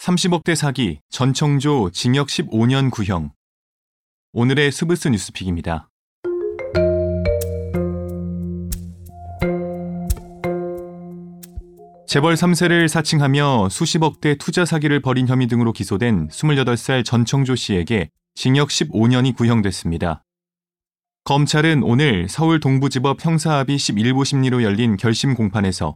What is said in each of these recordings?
30억대 사기, 전청조 징역 15년 구형. 오늘의 스브스 뉴스픽입니다. 재벌 3세를 사칭하며 수십억대 투자 사기를 벌인 혐의 등으로 기소된 28살 전청조 씨에게 징역 15년이 구형됐습니다. 검찰은 오늘 서울 동부지법 형사합의 11부 심리로 열린 결심 공판에서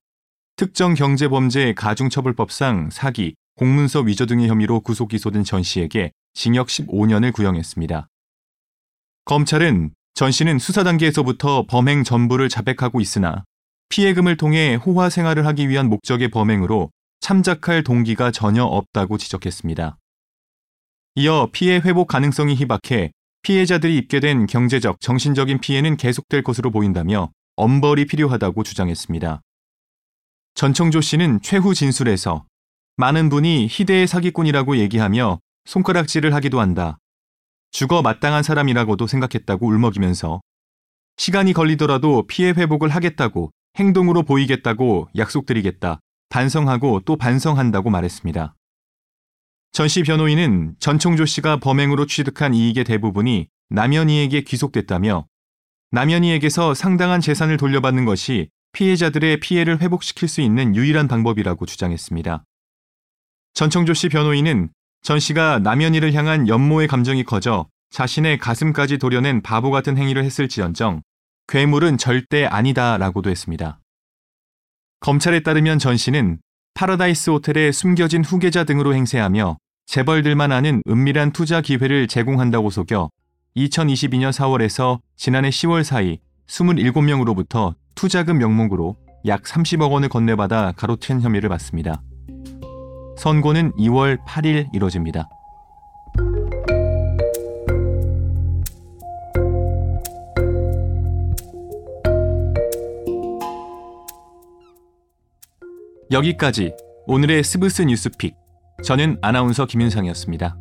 특정 경제범죄 가중처벌법상 사기, 공문서 위조 등의 혐의로 구속 기소된 전 씨에게 징역 15년을 구형했습니다. 검찰은 전 씨는 수사 단계에서부터 범행 전부를 자백하고 있으나 피해금을 통해 호화 생활을 하기 위한 목적의 범행으로 참작할 동기가 전혀 없다고 지적했습니다. 이어 피해 회복 가능성이 희박해 피해자들이 입게 된 경제적, 정신적인 피해는 계속될 것으로 보인다며 엄벌이 필요하다고 주장했습니다. 전청조 씨는 최후 진술에서 많은 분이 희대의 사기꾼이라고 얘기하며 손가락질을 하기도 한다. 죽어 마땅한 사람이라고도 생각했다고 울먹이면서 시간이 걸리더라도 피해 회복을 하겠다고 행동으로 보이겠다고 약속드리겠다. 반성하고 또 반성한다고 말했습니다. 전 씨 변호인은 전청조 씨가 범행으로 취득한 이익의 대부분이 남현이에게 귀속됐다며 남현희에게서 상당한 재산을 돌려받는 것이 피해자들의 피해를 회복시킬 수 있는 유일한 방법이라고 주장했습니다. 전청조 씨 변호인은 전 씨가 남현희를 향한 연모의 감정이 커져 자신의 가슴까지 도려낸 바보 같은 행위를 했을지언정 괴물은 절대 아니다라고도 했습니다. 검찰에 따르면 전 씨는 파라다이스 호텔에 숨겨진 후계자 등으로 행세하며 재벌들만 아는 은밀한 투자 기회를 제공한다고 속여 2022년 4월에서 지난해 10월 사이 27명으로부터 투자금 명목으로 약 30억 원을 건네받아 가로챈 혐의를 받습니다. 선고는 2월 8일 이뤄집니다. 여기까지 오늘의 스브스 뉴스픽. 저는 아나운서 김윤상이었습니다.